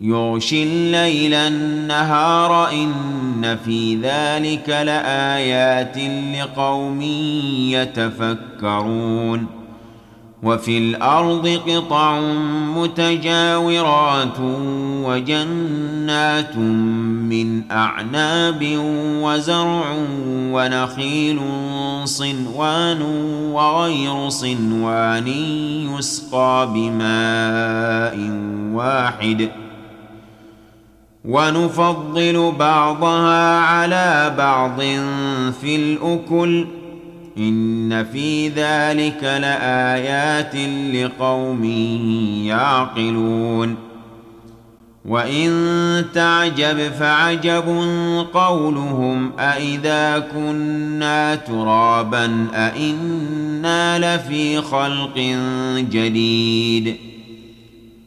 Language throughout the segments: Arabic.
يغشي الليل النهار إن في ذلك لآيات لقوم يتفكرون وفي الأرض قطع متجاورات وجنات من أعناب وزرع ونخيل صنوان وغير صنوان يسقى بماء واحد ۖ ونفضل بعضها على بعض في الأكل. إن في ذلك لآيات لقوم يعقلون. وإن تعجب فعجب قولهم أإذا كنا ترابا أإنا لفي خلق جديد.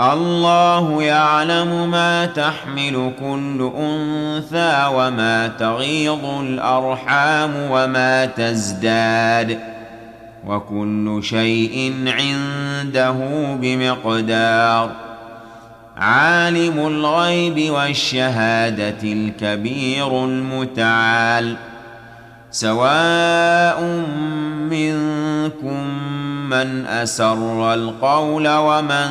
الله يعلم ما تحمل كل أنثى وما تغيض الأرحام وما تزداد وكل شيء عنده بمقدار عالم الغيب والشهادة الكبير المتعال سواء منكم من أسر القول ومن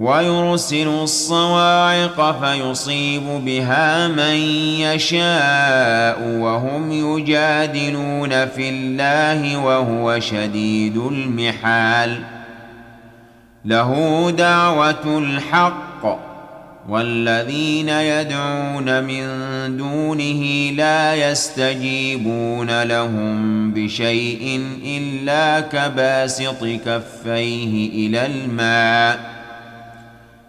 ويرسل الصواعق فيصيب بها من يشاء وهم يجادلون في الله وهو شديد المحال. له دعوة الحق والذين يدعون من دونه لا يستجيبون لهم بشيء إلا كباسط كفيه إلى الماء.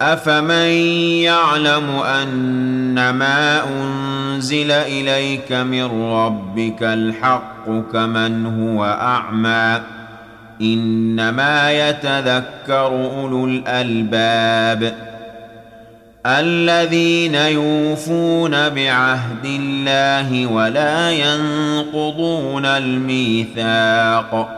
أفمن يعلم أن ما أنزل إليك من ربك الحق كمن هو أعمى إنما يتذكر أولو الألباب الذين يوفون بعهد الله ولا ينقضون الميثاق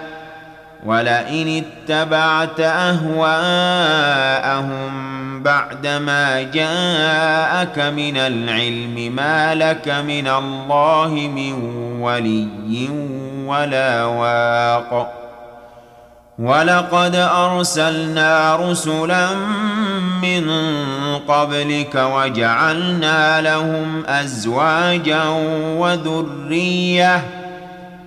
ولئن اتبعت أهواءهم بعدما جاءك من العلم ما لك من الله من ولي ولا واق. ولقد أرسلنا رسلا من قبلك وجعلنا لهم أزواجا وذرية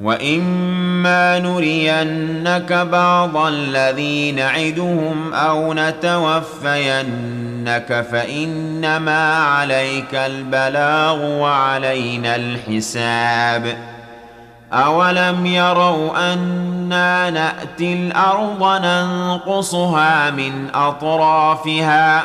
واما نرينك بعض الذي نعدهم أو نتوفينك فانما عليك البلاغ وعلينا الحساب اولم يروا أنا ناتي الأرض ننقصها من اطرافها